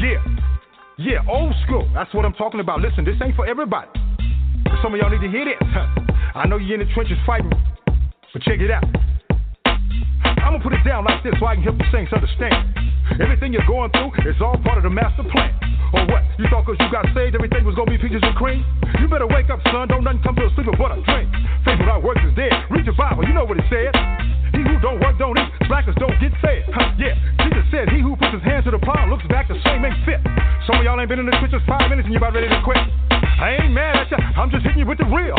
Yeah, yeah, old school. That's what I'm talking about. Listen, this ain't for everybody. Some of y'all need to hear this. I know you're in the trenches fighting, but check it out. I'm gonna put it down like this so I can help you saints understand. Everything you're going through is all part of the master plan. Or what? You thought cause you got saved everything was gonna be peaches and cream? You better wake up, son. Don't nothing come to a sleeper but a dream. Faith without works is dead. Read your Bible, you know what it says. He who don't work don't eat. Slackers don't get fed. Huh, yeah, Jesus said, He who puts his hand to the plow looks back the same ain't fit. Some of y'all ain't been in the trenches five minutes and you about ready to quit. I ain't mad at you, I'm just hitting you with the real.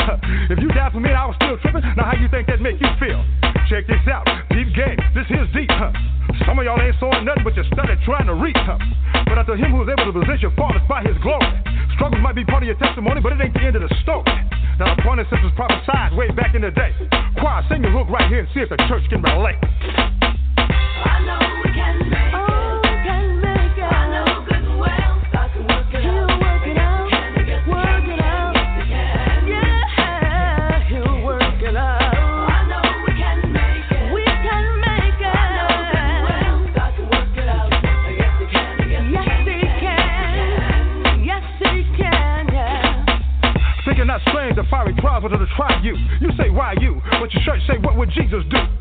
If you died for me I was still tripping, now how you think that make you feel? Check this out, deep game, this here's deep, huh? Some of y'all ain't sawing nothing but you started trying to reach, huh? But unto him who is able to possess your fathers by his glory. Struggles might be part of your testimony, but it ain't the end of the story. The is was prophesied way back in the day. Choir, sing your hook right here and see if the church can relate. I know we can make fiery trials to try you. You say, why you? But your church say, what would Jesus do?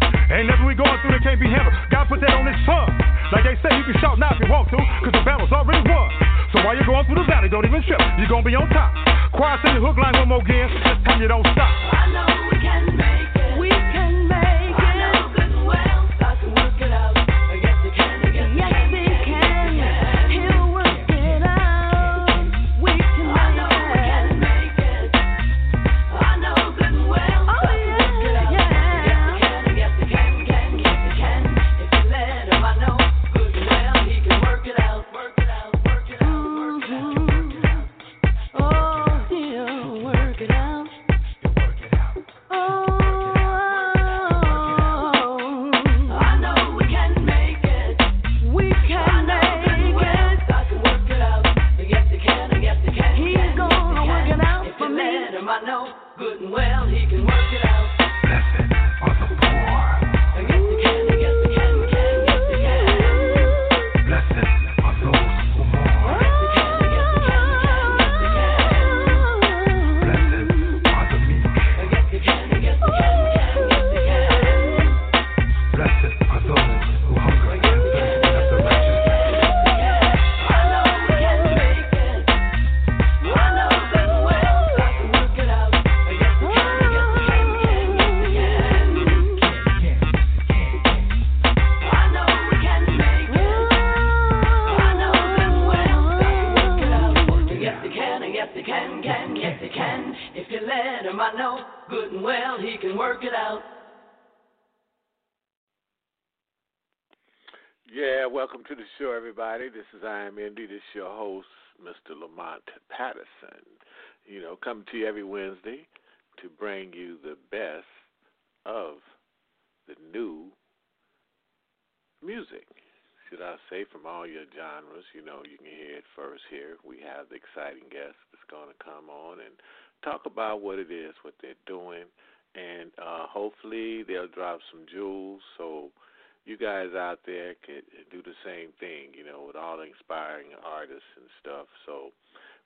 Ain't nothing we going through that can't be handled. God put that on his son. Like they say, you can shout now if you want to, cause the battle's already won. So while you're going through the valley, don't even trip. You're gonna be on top. Choir, sing the hook line one more again. This time you don't stop. I know we can make show, everybody. This is I Am Indy. This is your host, Mr. Lamont Patterson. You know, coming to you every Wednesday to bring you the best of the new music. Should I say from all your genres? You know, you can hear it first here. We have the exciting guest that's going to come on and talk about what it is, what they're doing, and uh, hopefully they'll drop some jewels so you guys out there could do the same thing, you know, with all the inspiring artists and stuff. So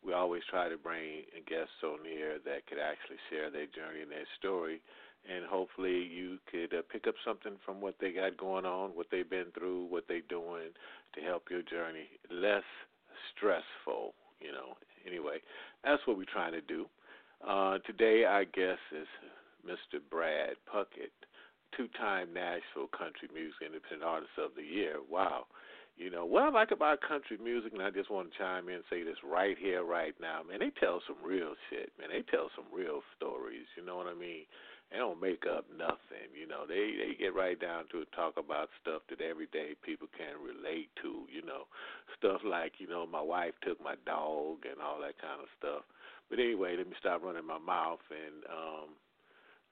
we always try to bring guests on here that could actually share their journey and their story. And hopefully you could uh, pick up something from what they got going on, what they've been through, what they're doing to help your journey less stressful, you know. Anyway, that's what we're trying to do. Uh, today, our guest is Mr. Brad Puckett two time Nashville Country Music Independent Artist of the Year. Wow. You know what I like about country music, and I just want to chime in and say this right here, right now, man. They tell some real shit, man. They tell some real stories. You know what I mean? They don't make up nothing. You know, they they get right down to it, talk about stuff that everyday people can relate to. You know, stuff like you know my wife took my dog and all that kind of stuff. But anyway, let me stop running my mouth and um,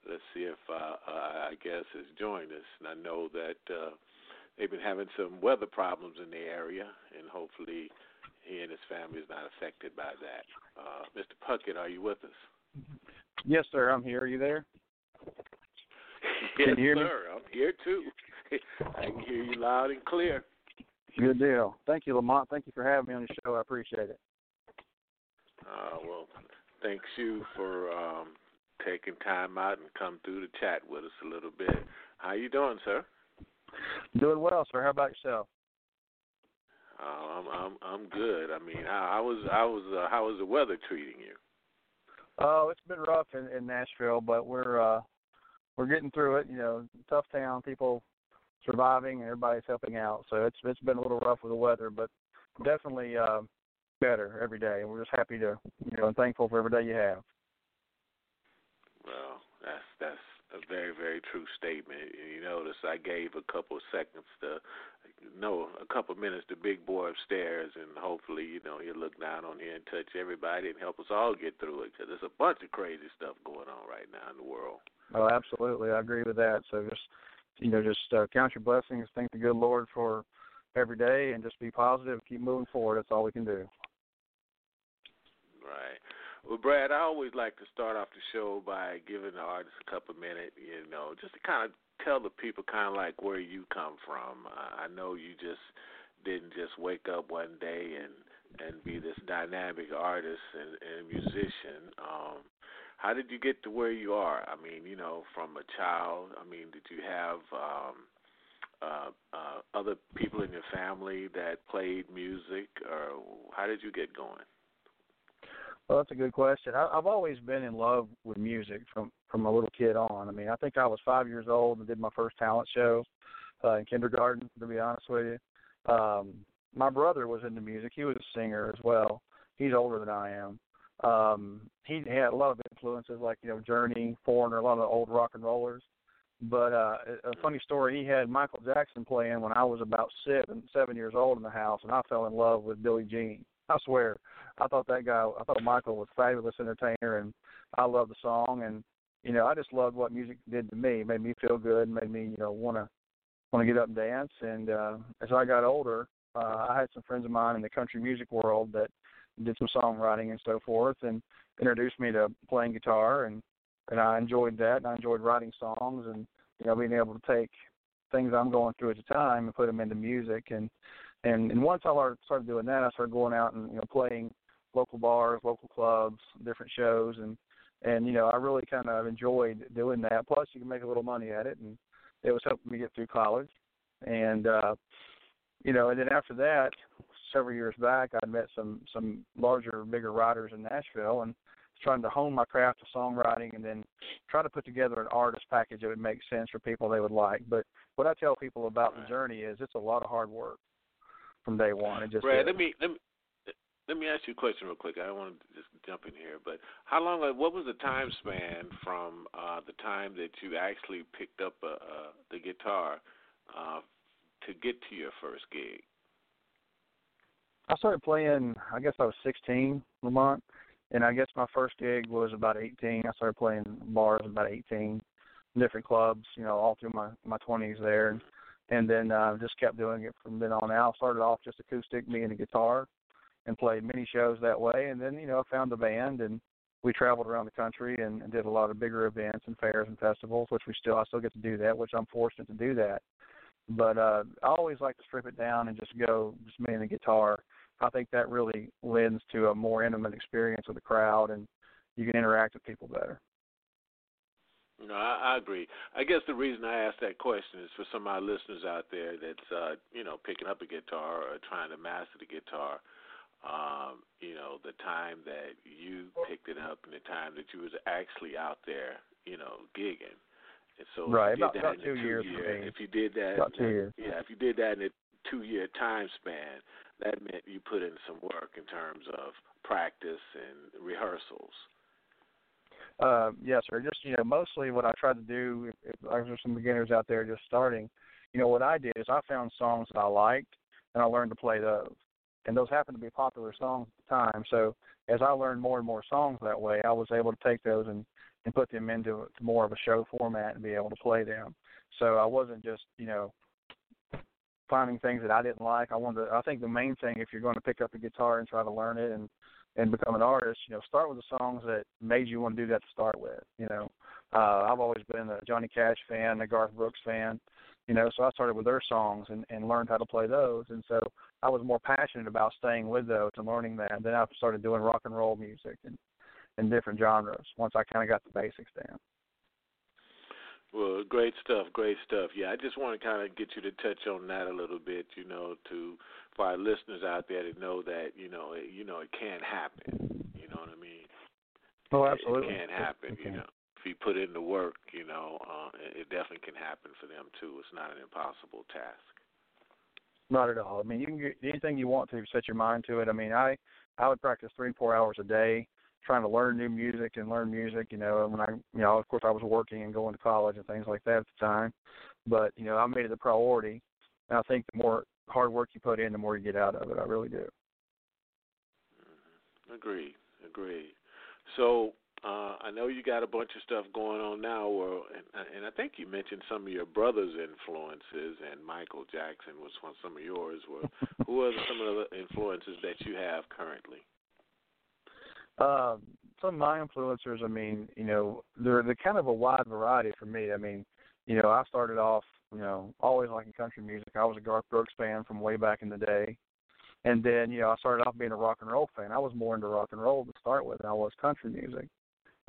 let's see if uh, I guess has joined us. And I know that. uh they've been having some weather problems in the area, and hopefully he and his family is not affected by that. Uh, Mr. Puckett, are you with us? Yes, sir. I'm here. Are you there? yes, Can you hear me? I'm here too. I can hear you loud and clear. Good deal. Thank you, Lamont. Thank you for having me on the show. I appreciate it. Uh, well, thanks you for um, taking time out and come through to chat with us a little bit. How you doing, sir? Doing well, sir. How about yourself? Uh, I'm I'm I'm good. I mean, how, how was I was uh, how was the weather treating you? Oh, it's been rough in, in Nashville, but we're uh we're getting through it. You know, tough town, people surviving, and everybody's helping out. So it's it's been a little rough with the weather, but definitely uh, better every day. And we're just happy to, you know, and thankful for every day you have. Well, that's that's a very very true statement. And You notice I gave a couple of seconds to, no, a couple of minutes to Big Boy upstairs, and hopefully you know he'll look down on here and touch everybody and help us all get through it because there's a bunch of crazy stuff going on right now in the world. Oh, absolutely. I agree with that. So just, you know, just uh, count your blessings, thank the good Lord for every day, and just be positive, keep moving forward. That's all we can do. Right. Well, Brad, I always like to start off the show by giving the artist a couple minutes, you know, just to kind of tell the people kind of like where you come from. Uh, I know you just didn't just wake up one day and and be this dynamic artist and, and musician. Um, how did you get to where you are? I mean, you know, from a child. I mean, did you have um, uh, uh, other people in your family that played music, or how did you get going? Well, that's a good question. I, I've always been in love with music from from a little kid on. I mean, I think I was five years old and did my first talent show uh, in kindergarten. To be honest with you, um, my brother was into music. He was a singer as well. He's older than I am. Um, he had a lot of influences like you know Journey, Foreigner, a lot of the old rock and rollers. But uh, a funny story, he had Michael Jackson playing when I was about seven, seven years old in the house, and I fell in love with Billie Jean. I swear, I thought that guy, I thought Michael was a fabulous entertainer, and I loved the song, and you know, I just loved what music did to me. It made me feel good, made me, you know, want to want to get up and dance. And uh, as I got older, uh, I had some friends of mine in the country music world that did some songwriting and so forth, and introduced me to playing guitar, and and I enjoyed that, and I enjoyed writing songs, and you know, being able to take things I'm going through at the time and put them into music, and and and once I started doing that, I started going out and you know playing local bars, local clubs, different shows, and and you know I really kind of enjoyed doing that. Plus, you can make a little money at it, and it was helping me get through college, and uh, you know, and then after that, several years back, I'd met some some larger, bigger writers in Nashville, and trying to hone my craft of songwriting, and then try to put together an artist package that would make sense for people they would like. But what I tell people about the journey is it's a lot of hard work from day one. It just Brad, let me let me let me ask you a question real quick. I don't want to just jump in here, but how long? What was the time span from uh, the time that you actually picked up uh, uh, the guitar uh, to get to your first gig? I started playing. I guess I was 16, Lamont, and I guess my first gig was about 18. I started playing bars about 18, different clubs, you know, all through my my 20s there, and and then uh, just kept doing it from then on out. Started off just acoustic, me and a guitar, and played many shows that way. And then you know, I found a band, and we traveled around the country and, and did a lot of bigger events and fairs and festivals, which we still I still get to do that, which I'm fortunate to do that. But uh, I always like to strip it down and just go just me and the guitar. I think that really lends to a more intimate experience with the crowd, and you can interact with people better. No, I, I agree. I guess the reason I asked that question is for some of our listeners out there that's uh, you know picking up a guitar or trying to master the guitar. Um, you know, the time that you picked it up and the time that you was actually out there, you know, gigging. And so Right, if you about- did that about in the two years year, if you did that, About two years. yeah, if you did that in the two year time span, that meant you put in some work in terms of practice and rehearsals. Uh, yes, sir. Just you know, mostly what I tried to do, if, if there's some beginners out there just starting, you know, what I did is I found songs that I liked, and I learned to play those. And those happened to be popular songs at the time. So as I learned more and more songs that way, I was able to take those and and put them into more of a show format and be able to play them. So I wasn't just you know finding things that I didn't like. I wanted. To, I think the main thing, if you're going to pick up a guitar and try to learn it and and become an artist, you know, start with the songs that made you want to do that to start with. You know, uh, I've always been a Johnny Cash fan, a Garth Brooks fan. You know, so I started with their songs and and learned how to play those, and so I was more passionate about staying with those and learning that. Then I started doing rock and roll music and and different genres once I kind of got the basics down. Well, great stuff, great stuff. Yeah, I just want to kind of get you to touch on that a little bit, you know, to for our listeners out there to know that you know, it, you know, it can happen. You know what I mean? Oh, absolutely. It, it can happen. It You can. know, if you put in the work, you know, uh, it, it definitely can happen for them too. It's not an impossible task. Not at all. I mean, you can get anything you want to set your mind to it. I mean, I I would practice three four hours a day trying to learn new music and learn music. You know, and when I you know of course I was working and going to college and things like that at the time, but you know I made it a priority. And I think the more hard work you put in, the more you get out of it. I really do. Agreed. Agreed. So uh, I know you got a bunch of stuff going on now, or and, and I think you mentioned some of your brother's influences, and Michael Jackson was one some of yours. Were who are some of the influences that you have currently? Um, some of my influencers, I mean, you know, they're they're kind of a wide variety for me. I mean, you know, I started off, you know, always liking country music. I was a Garth Brooks fan from way back in the day. And then, you know, I started off being a rock and roll fan. I was more into rock and roll to start with than I was country music.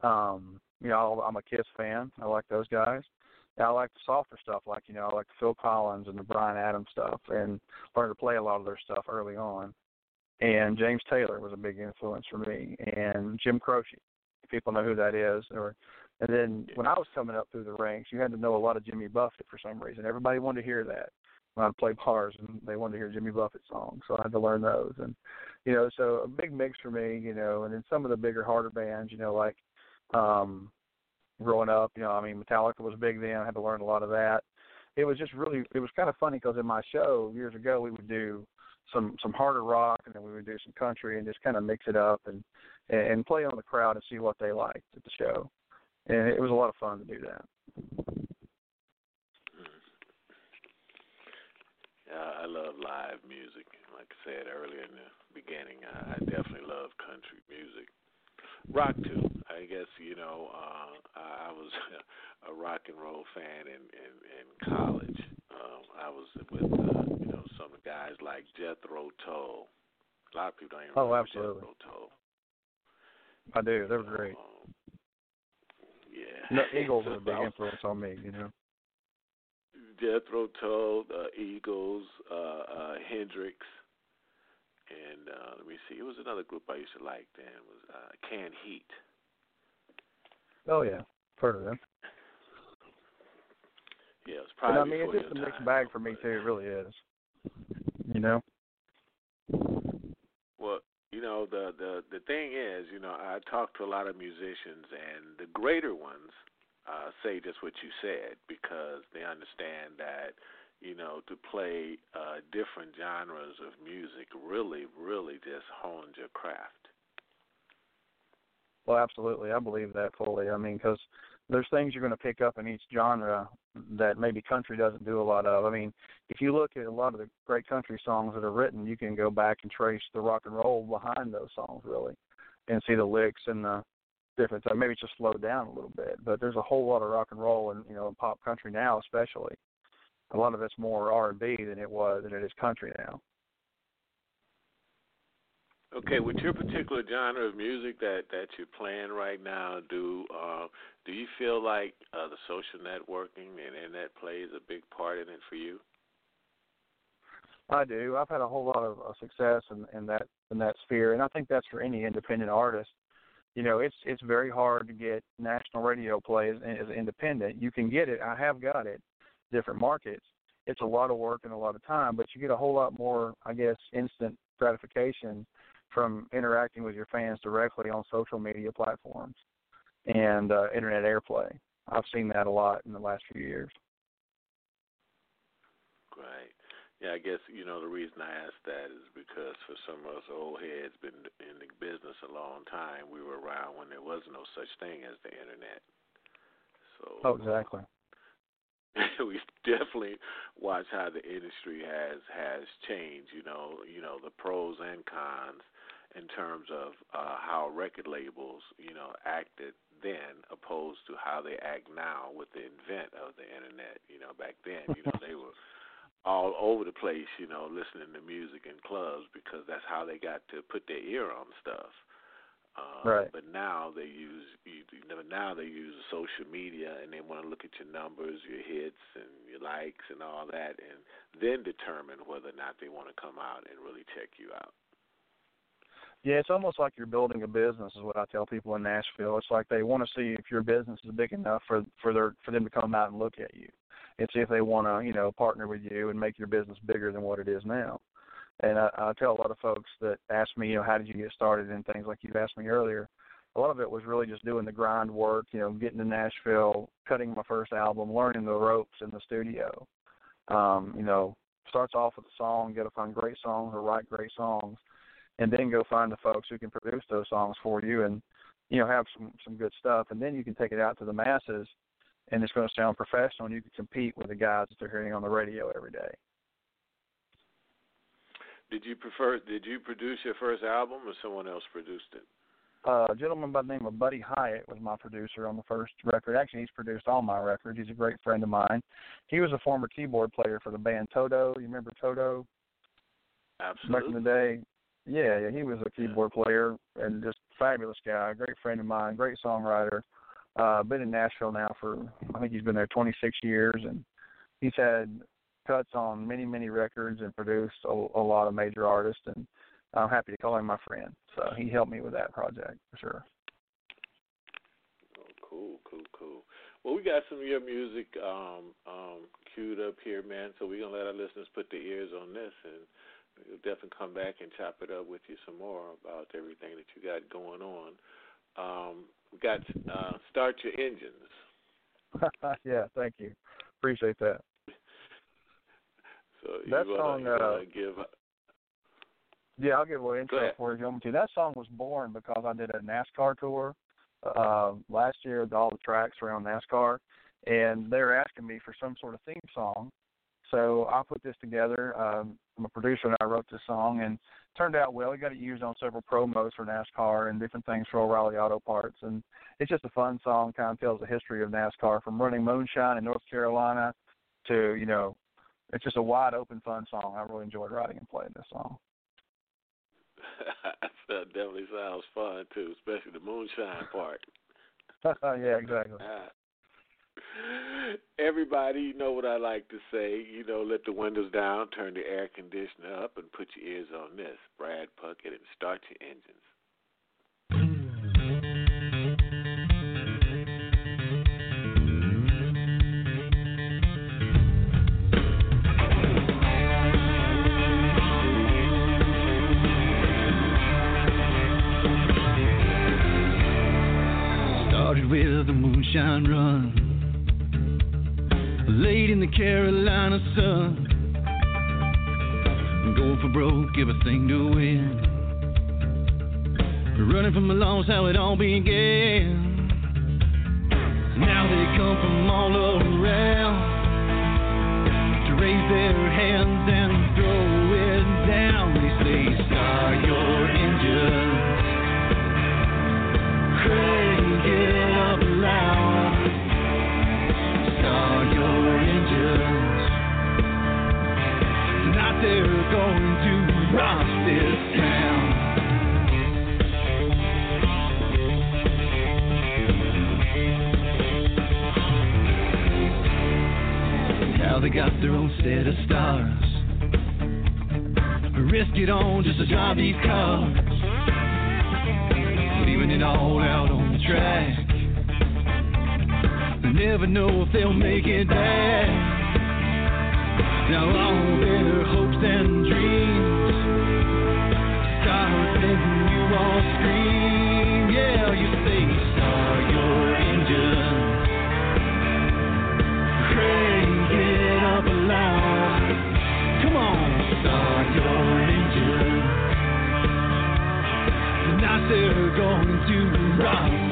Um, you know, I'm a Kiss fan. I like those guys. I like the softer stuff, like you know, I like the Phil Collins and the Bryan Adams stuff, and learned to play a lot of their stuff early on. And James Taylor was a big influence for me, and Jim Croce, people know who that is. Or, and then when I was coming up through the ranks, you had to know a lot of Jimmy Buffett for some reason. Everybody wanted to hear that when I'd play bars, and they wanted to hear Jimmy Buffett songs, so I had to learn those. And you know, so a big mix for me, you know. And then some of the bigger, harder bands, you know, like um growing up. You know, I mean, Metallica was big then. I had to learn a lot of that. It was just really, it was kind of funny because in my show years ago, we would do some some harder rock, and then we would do some country, and just kind of mix it up and and play on the crowd and see what they liked at the show. And it was a lot of fun to do that. Uh, I love live music. Like I said earlier in the beginning, I, I definitely love country music. Rock too. I guess you know uh, I, I was a rock and roll fan in in, in college. Um, I was with uh, you know some guys like Jethro Tull. A lot of people don't even Oh, remember absolutely. Jethro Tull. I do. They were great. Um, yeah. Eagles was a big influence on me. You know. Jethro Tull, uh, Eagles, uh, uh, Hendrix, and uh, let me see. It was another group I used to like. Then it was uh, Canned Heat. Oh yeah, heard of them. Yeah, it was And probably I mean, it's just a mixed time, bag for me too. It really is. You know. Well, you know the the the thing is, you know, I talk to a lot of musicians, and the greater ones uh, say just what you said because they understand that you know to play uh, different genres of music really, really just hones your craft. Well, absolutely. I believe that fully. I mean, because there's things you're going to pick up in each genre that maybe country doesn't do a lot of. I mean, if you look at a lot of the great country songs that are written, you can go back and trace the rock and roll behind those songs, really, and see the licks and the difference. Maybe it's just slowed down a little bit, but there's a whole lot of rock and roll and you know in pop country now, especially. A lot of it's more R and B than it was than it is country now. Okay, with your particular genre of music that that you're playing right now, do uh, do you feel like uh, the social networking and internet plays a big part in it for you? I do. I've had a whole lot of uh, success in, in that in that sphere, and I think that's for any independent artist. You know, it's it's very hard to get national radio play as, as independent. You can get it. I have got it, different markets. it's a lot of work and a lot of time, but you get a whole lot more, I guess, instant gratification from interacting with your fans directly on social media platforms and uh, internet airplay. I've seen that a lot in the last few years. Right. Yeah, I guess you know the reason I asked that is because for some of us old heads been in the business a long time. We were around when there was no such thing as the internet. So Oh, exactly. we definitely watch how the industry has has changed. You know, you know the pros and cons in terms of uh, how record labels, you know, acted then opposed to how they act now with the invent of the internet. You know, back then, you know, they were all over the place, you know, listening to music in clubs because that's how they got to put their ear on stuff. Uh, Right. But now they use you know now they use social media and they want to look at your numbers, your hits, and your likes and all that, and then determine whether or not they want to come out and really check you out. Yeah, it's almost like you're building a business, is what I tell people in Nashville. It's like they want to see if your business is big enough for for their for them to come out and look at you, and see if they want to you know partner with you and make your business bigger than what it is now. And I, I tell a lot of folks that ask me, you know, how did you get started and things like you've asked me earlier. A lot of it was really just doing the grind work, you know, getting to Nashville, cutting my first album, learning the ropes in the studio. Um, you know, starts off with a song, got to find great songs or write great songs and then go find the folks who can produce those songs for you and you know have some some good stuff and then you can take it out to the masses and it's going to sound professional and you can compete with the guys that they're hearing on the radio every day Did you prefer? Did you produce your first album, or someone else produced it? uh, a gentleman by the name of Buddy Hyatt was my producer on the first record. Actually, he's produced all my records. He's a great friend of mine. He was a former keyboard player for the band Toto. You remember Toto Absolutely. back in the day? Yeah, yeah, he was a keyboard player and just fabulous guy, great friend of mine, great songwriter. Uh, been in Nashville now for I think he's been there 26 years, and he's had cuts on many, many records and produced a, a lot of major artists. And I'm happy to call him my friend. So he helped me with that project for sure. Oh, cool, cool, cool. Well, we got some of your music um, um, queued up here, man. So we're gonna let our listeners put their ears on this, and we'll definitely come back and chop it up with you some more about everything that you got going on. Um, we got uh, start your engines. yeah, thank you. Appreciate that. So you That wanna, song, uh, give Yeah, I'll give a little intro for you to. That song was born because I did a NASCAR tour uh, last year. All the tracks around NASCAR, and they were asking me for some sort of theme song. So I put this together. Um, I'm a producer and I wrote this song, and turned out well. We got it used on several promos for NASCAR and different things for O'Reilly Auto Parts, and it's just a fun song. Kind of tells the history of NASCAR from running moonshine in North Carolina to you know, it's just a wide open fun song. I really enjoyed writing and playing this song. that definitely sounds fun too, especially the moonshine part. yeah, exactly. Ah. Everybody, you know what I like to say. You know, let the windows down, turn the air conditioner up, and put your ears on this. Brad Puckett and start your engines. Started with a moonshine run. Late in the Carolina sun. Going for broke, everything to win. Running from the loss, how it all began. Now they come from all around to raise their hands and throw it down. They say, Start your engine. Crank going to rock this town. How they got their own set of stars. Risk it all just to drive these cars leaving it all out on the track. Never know if they'll make it back. Now all their hopes and dreams start you all scream. Yeah, you your engine, up. Come on, start your engine. Tonight they're going to rock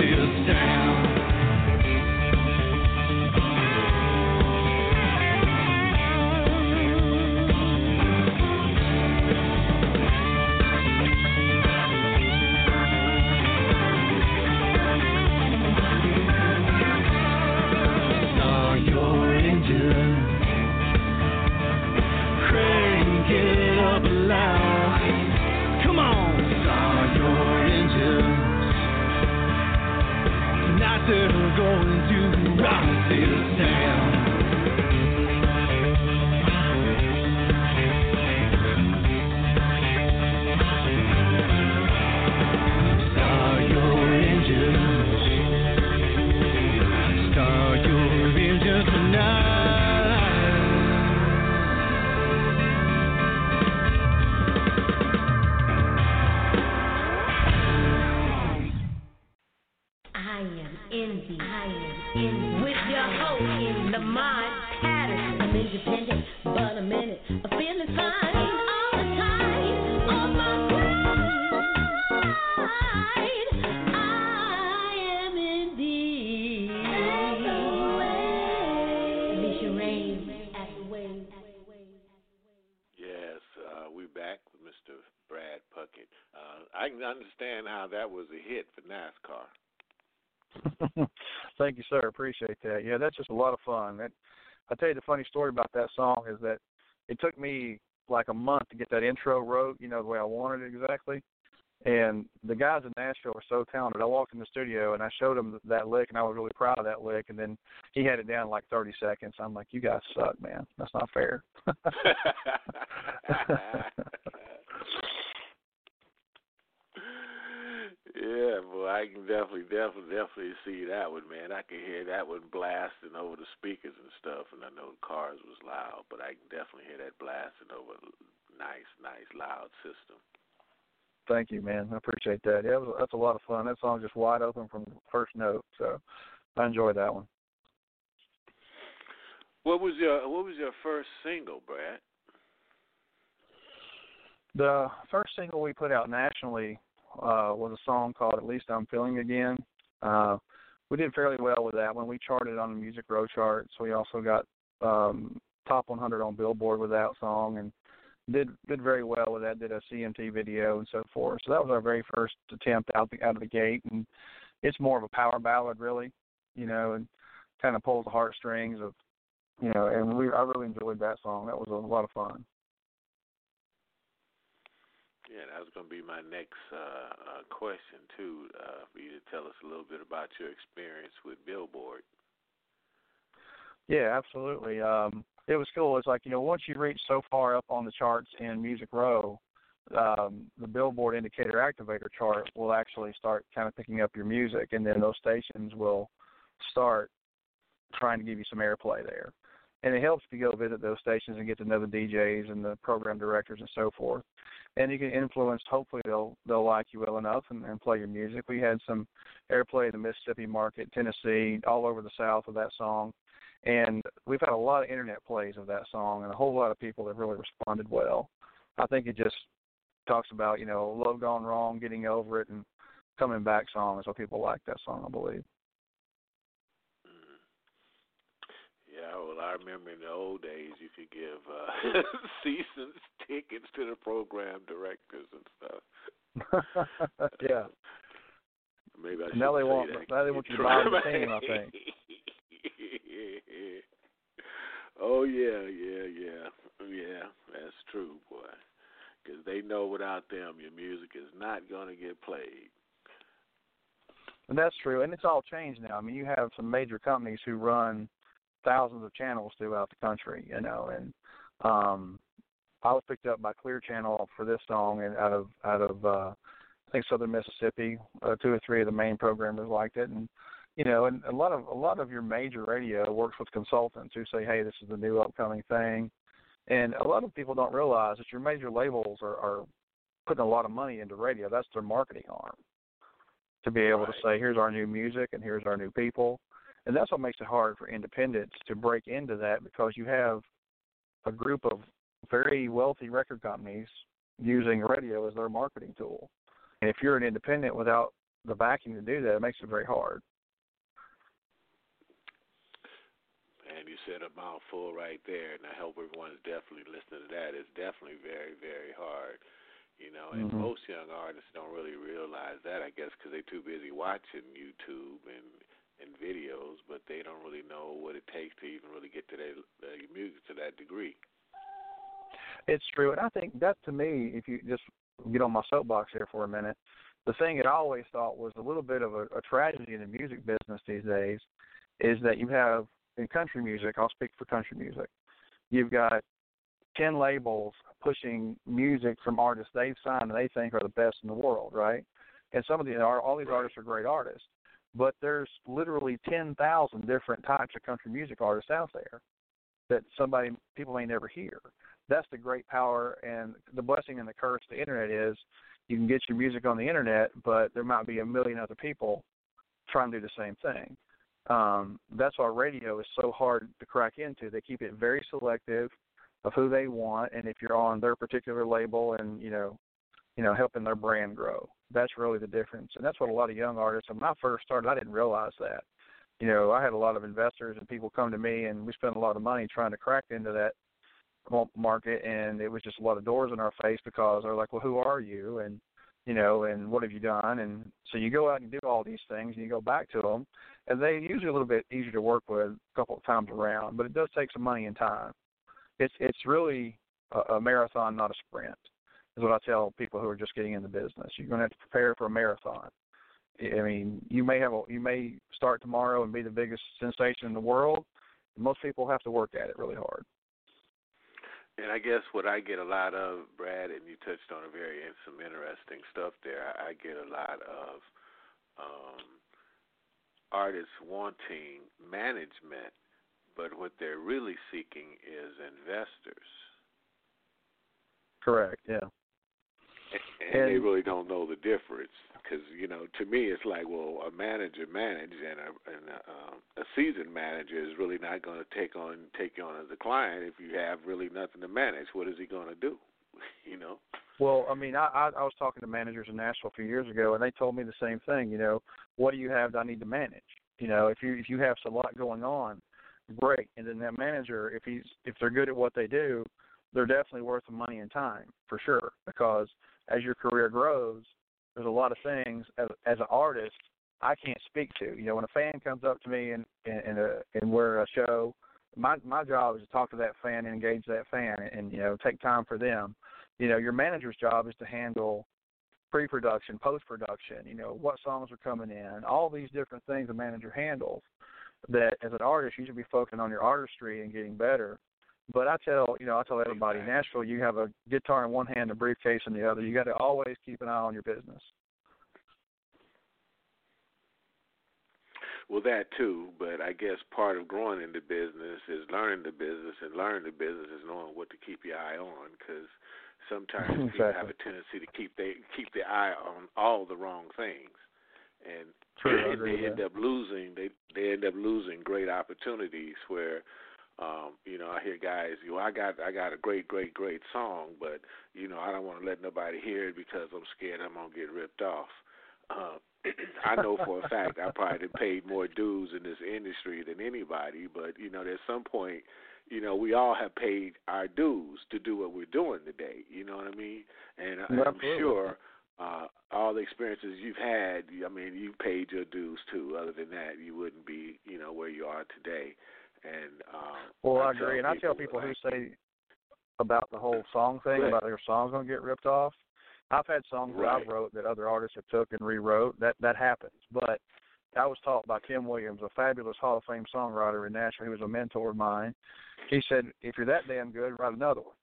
understand how that was a hit for NASCAR. Thank you, sir. Appreciate that. Yeah, that's just a lot of fun. That, I tell you, the funny story about that song is that it took me like a month to get that intro wrote, you know, the way I wanted it exactly. And the guys in Nashville are so talented. I walked in the studio and I showed him that lick, and I was really proud of that lick. And then he had it down in like 30 seconds. I'm like, "You guys suck, man. That's not fair." yeah, boy, I can definitely, definitely, definitely see that one, man. I can hear that one blasting over the speakers and stuff, and I know the cars was loud, but I can definitely hear that blasting over a nice, nice, loud system. Thank you, man. I appreciate that. Yeah, was, that's a lot of fun. That song's just wide open from the first note, so I enjoyed that one. What was your What was your first single, Brad? The first single we put out nationally uh, was a song called "At Least I'm Feeling Again." Uh, we did fairly well with that one. We charted on the Music Row charts. We also got um, top 100 on Billboard with that song, and did did very well with that. Did a CMT video and so forth. So that was our very first attempt out the, out of the gate, and it's more of a power ballad, really, you know, and kind of pulls the heartstrings of, you know. And we I really enjoyed that song. That was a lot of fun. Yeah, that was going to be my next uh, uh, question too, uh, for you to tell us a little bit about your experience with Billboard. Yeah, absolutely. Um, it was cool. It's like you know, once you reach so far up on the charts in Music Row, um, the Billboard Indicator Activator chart will actually start kind of picking up your music, and then those stations will start trying to give you some airplay there. And it helps you go visit those stations and get to know the DJs and the program directors and so forth. And you can influence. Hopefully, they'll they'll like you well enough and, and play your music. We had some airplay in the Mississippi market, Tennessee, all over the South with that song and we've had a lot of internet plays of that song, and a whole lot of people have really responded well. I think it just talks about you know love gone wrong, getting over it, and coming back song. So people like that song, I believe. Yeah, well, I remember in the old days you could give uh, seasons tickets to the program directors and stuff. yeah. Maybe I Now they want that. now they want you to buy the team. I think. oh yeah, yeah, yeah, yeah. That's true, boy. Because they know without them, your music is not going to get played. And that's true, and it's all changed now. I mean, you have some major companies who run thousands of channels throughout the country, you know, and um I was picked up by Clear Channel for this song and out of out of uh I think Southern Mississippi. Uh, two or three of the main programmers liked it and you know, and a lot of a lot of your major radio works with consultants who say, "Hey, this is the new upcoming thing." And a lot of people don't realize that your major labels are, are putting a lot of money into radio. That's their marketing arm to be able to say, here's our new music and here's our new people. And that's what makes it hard for independents to break into that because you have a group of very wealthy record companies using radio as their marketing tool. And if you're an independent without the backing to do that, it makes it very hard. And you said a mouthful right there, and I hope everyone's definitely listening to that. It's definitely very, very hard, you know. And Mhm. most young artists don't really realize that, I guess, because they're too busy watching YouTube and and videos, but they don't really know what it takes to even really get to their, their music to that degree. It's true, and I think that to me, if you just get on my soapbox here for a minute, the thing that I always thought was a little bit of a, a tragedy in the music business these days is that you have in country music. I'll speak for country music. You've got ten labels pushing music from artists they've signed and they think are the best in the world, right? And some of the all these artists are great artists, but there's literally ten thousand different types of country music artists out there that somebody people may never hear that's the great power and the blessing and the curse the internet is you can get your music on the internet, but there might be a million other people trying to do the same thing. Um, that's why radio is so hard to crack into. They keep it very selective of who they want, and if you're on their particular label and you know, you know, helping their brand grow, that's really the difference. And that's what a lot of young artists. When I first started, I didn't realize that. You know, I had a lot of investors and people come to me, and we spent a lot of money trying to crack into that market and it was just a lot of doors in our face because they're like well who are you and you know and what have you done and so you go out and do all these things and you go back to them and they usually a little bit easier to work with a couple of times around but it does take some money and time it's it's really a, a marathon not a sprint is what i tell people who are just getting in the business you're going to have to prepare for a marathon i mean you may have a you may start tomorrow and be the biggest sensation in the world most people have to work at it really hard And I guess what I get a lot of, Brad, and you touched on a very some interesting stuff there. I get a lot of um, artists wanting management, but what they're really seeking is investors. Correct. Yeah. And, and they really don't know the difference because you know to me it's like well a manager manage and a and a, um, a seasoned manager is really not going to take on take you on as a client if you have really nothing to manage what is he going to do you know Well, I mean, I, I I was talking to managers in Nashville a few years ago, and they told me the same thing. You know, what do you have that I need to manage? You know, if you if you have a lot going on, great. And then that manager, if he's if they're good at what they do, they're definitely worth the money and time for sure. Because as your career grows, there's a lot of things as as an artist I can't speak to. You know, when a fan comes up to me and and and uh, we're a show, my my job is to talk to that fan and engage that fan and you know take time for them you know your manager's job is to handle pre-production post-production you know what songs are coming in all these different things a manager handles that as an artist you should be focusing on your artistry and getting better but i tell you know i tell everybody nashville you have a guitar in one hand a briefcase in the other you got to always keep an eye on your business Well, that too, but I guess part of growing in the business is learning the business, and learning the business is knowing what to keep your eye on. Because sometimes people have a tendency to keep they keep their eye on all the wrong things, and True, I they end that. up losing. They they end up losing great opportunities where. Um, you know, I hear guys, you know, I got I got a great, great, great song, but you know, I don't want to let nobody hear it because I'm scared I'm gonna get ripped off. Uh, I know for a fact I probably paid more dues in this industry than anybody, but you know, there's some point, you know, we all have paid our dues to do what we're doing today. You know what I mean? And I- I'm Absolutely. sure uh, all the experiences you've had, I mean, you paid your dues too. Other than that, you wouldn't be, you know, where you are today. And um, well i tell agree and i tell people like, who say about the whole song thing about their songs gonna get ripped off I've had songs that I've wrote that other artists have took and rewrote. That that happens. But I was taught by Kim Williams, a fabulous Hall of Fame songwriter in Nashville. He was a mentor of mine. He said, "If you're that damn good, write another one."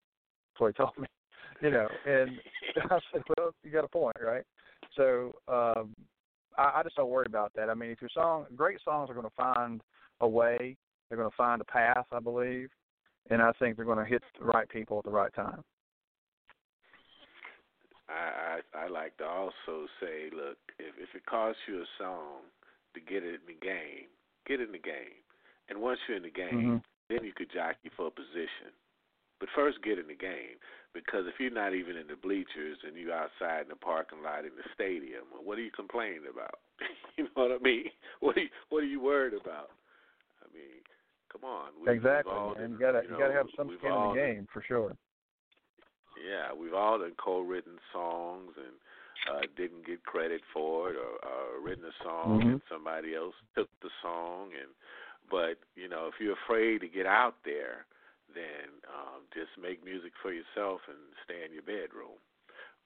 That's what he told me. You know, and I said, "Well, you got a point, right?" So um, I, I just don't worry about that. I mean, if your song, great songs are going to find a way. They're going to find a path, I believe. and I think they're going to hit the right people at the right time. I, I I like to also say, look, if if it costs you a song to get it in the game, get in the game, and once you're in the game, Mhm. then you could jockey for a position. But first, get in the game because if you're not even in the bleachers and you're outside in the parking lot in the stadium, what are you complaining about? you know what I mean? What are you What are you worried about? Come on. We, exactly, we've man. You gotta you you gotta have some skin in the game for sure. yeah, we've all done co-written songs and uh, didn't get credit for it, or, or written a song Mhm. and somebody else took the song. And but you know, if you're afraid to get out there, then um, just make music for yourself and stay in your bedroom.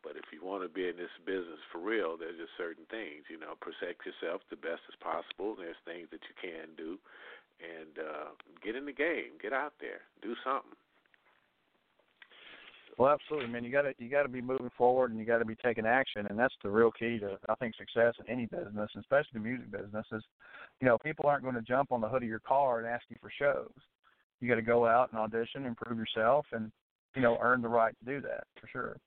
But if you want to be in this business for real, there's just certain things. You know, protect yourself the best as possible. There's things that you can do, and uh, get in the game. Get out there. Do something. Well, absolutely, man. You got to you got to be moving forward, and you got to be taking action, and that's the real key to I think success in any business, especially the music business. Is you know people aren't going to jump on the hood of your car and ask you for shows. You got to go out and audition, and prove yourself, and you know earn the right to do that for sure.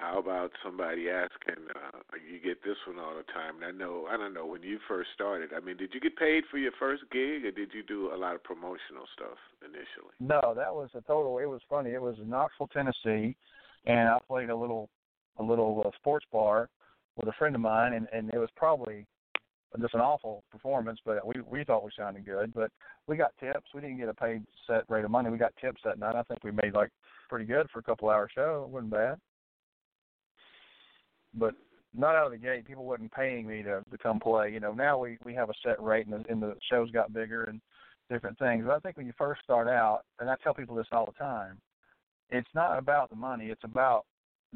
How about somebody asking? Uh, you get this one all the time. And I know, I don't know. When you first started, I mean, did you get paid for your first gig, or did you do a lot of promotional stuff initially? No, that was a total. It was funny. It was in Knoxville, Tennessee, and I played a little a little uh, sports bar with a friend of mine, and and it was probably just an awful performance, but we we thought we sounded good. But we got tips. We didn't get a paid set rate of money. We got tips that night. I think we made like pretty good for a couple hour show. It wasn't bad. But not out of the gate, people wasn't paying me to to come play. You know, now we we have a set rate, and the, and the shows got bigger and different things. But I think when you first start out, and I tell people this all the time, it's not about the money. It's about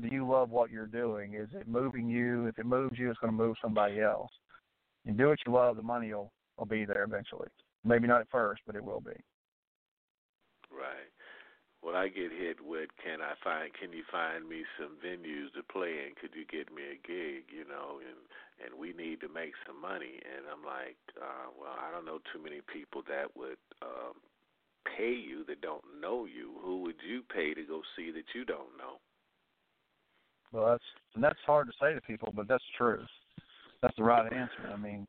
do you love what you're doing? Is it moving you? If it moves you, it's going to move somebody else. You do what you love, the money will will be there eventually. Maybe not at first, but it will be. Well, I get hit with, can I find? Can you find me some venues to play in? Could you get me a gig? You know, and and we need to make some money. And I'm like, uh, well, I don't know too many people that would um, pay you that don't know you. Who would you pay to go see that you don't know? Well, that's and that's hard to say to people, but that's true. That's the right answer. I mean,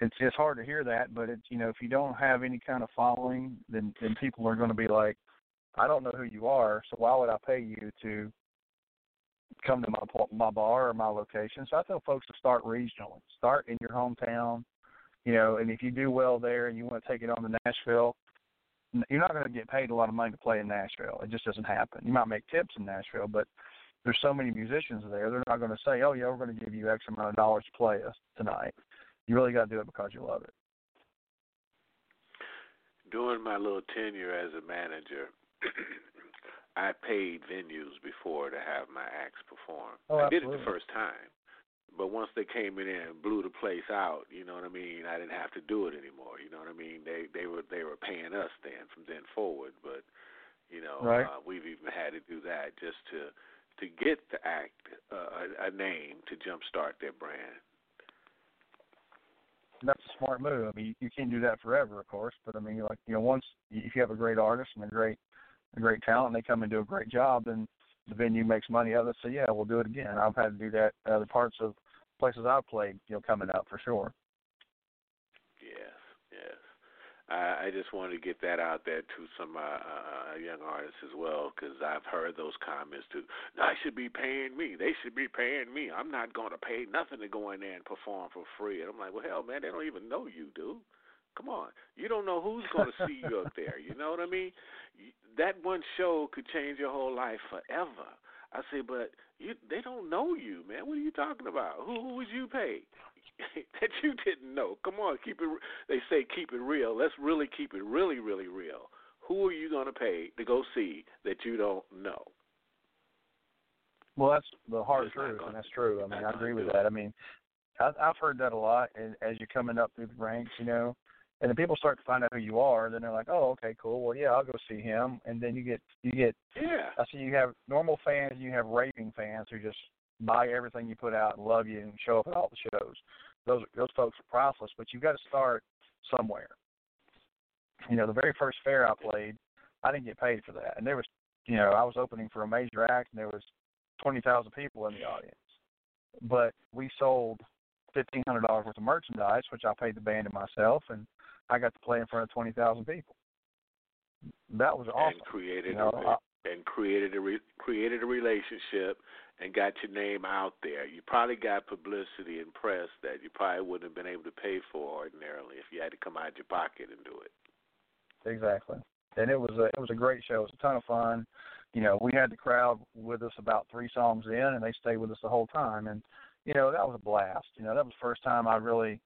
it's it's hard to hear that, but it's you know if you don't have any kind of following, then then people are going to be like, I don't know who you are, so why would I pay you to come to my my bar or my location? So I tell folks to start regionally, start in your hometown, you know, and if you do well there and you want to take it on to Nashville, you're not going to get paid a lot of money to play in Nashville. It just doesn't happen. You might make tips in Nashville, but there's so many musicians there. They're not going to say, "Oh yeah, we're going to give you X amount of dollars to play us tonight." You really got to do it because you love it. During my little tenure as a manager, I paid venues before to have my acts perform. Oh, I did it the first time. But once they came in and blew the place out, you know what I mean, I didn't have to do it anymore. You know what I mean? They they were they were paying us then from then forward, but you know, Right. uh, we've even had to do that just to to get the act uh, a, a name to jumpstart their brand. that's a smart move. I mean, you, you can't do that forever, of course, but I mean, like you know, once if you have a great artist and a great, a great talent, and they come and do a great job, then the venue makes money out of it. So yeah, we'll do it again. I've had to do that at other parts of places I've played, you know, coming up for sure. Yes, yes. I, I just wanted to get that out there to some uh, uh, young artists as well, because I've heard those comments too. I should be paying me. They should be paying me. I'm not going to pay nothing to go in there and perform for free. And I'm like, well, hell, man, they don't even know you, dude. Come on, you don't know who's going to see you up there. You know what I mean? That one show could change your whole life forever. I say, but you, they don't know you, man. What are you talking about? Who, who would you pay? that you didn't know. Come on, keep it. They say keep it real. Let's really keep it really, really real. Who are you going to pay to go see that you don't know? Well, that's the hard truth, and that's true. I mean, I agree with that. I mean, I, I've heard that a lot, and as you're coming up through the ranks, you know, and then people start to find out who you are, then they're like, oh, okay, cool. Well, yeah, I'll go see him, and then you get you get. Yeah. I see you have normal fans, and you have raving fans who just buy everything you put out and love you and show up at all the shows. Those those folks are priceless, but you've got to start somewhere. you know, the very first fair I played, I didn't get paid for that, and there was, you know, I was opening for a major act, and there was twenty thousand people in the audience, but we sold fifteen hundred dollars worth of merchandise, which I paid the band and myself, and I got to play in front of twenty thousand people. That was awesome. and created You know, a, and created a re, created a relationship and got your name out there. You probably got publicity and press that you probably wouldn't have been able to pay for ordinarily if you had to come out of your pocket and do it. Exactly. And it was a it was a great show. It was a ton of fun. You know, we had the crowd with us about three songs in, and they stayed with us the whole time. And you know, that was a blast. You know, that was the first time I really,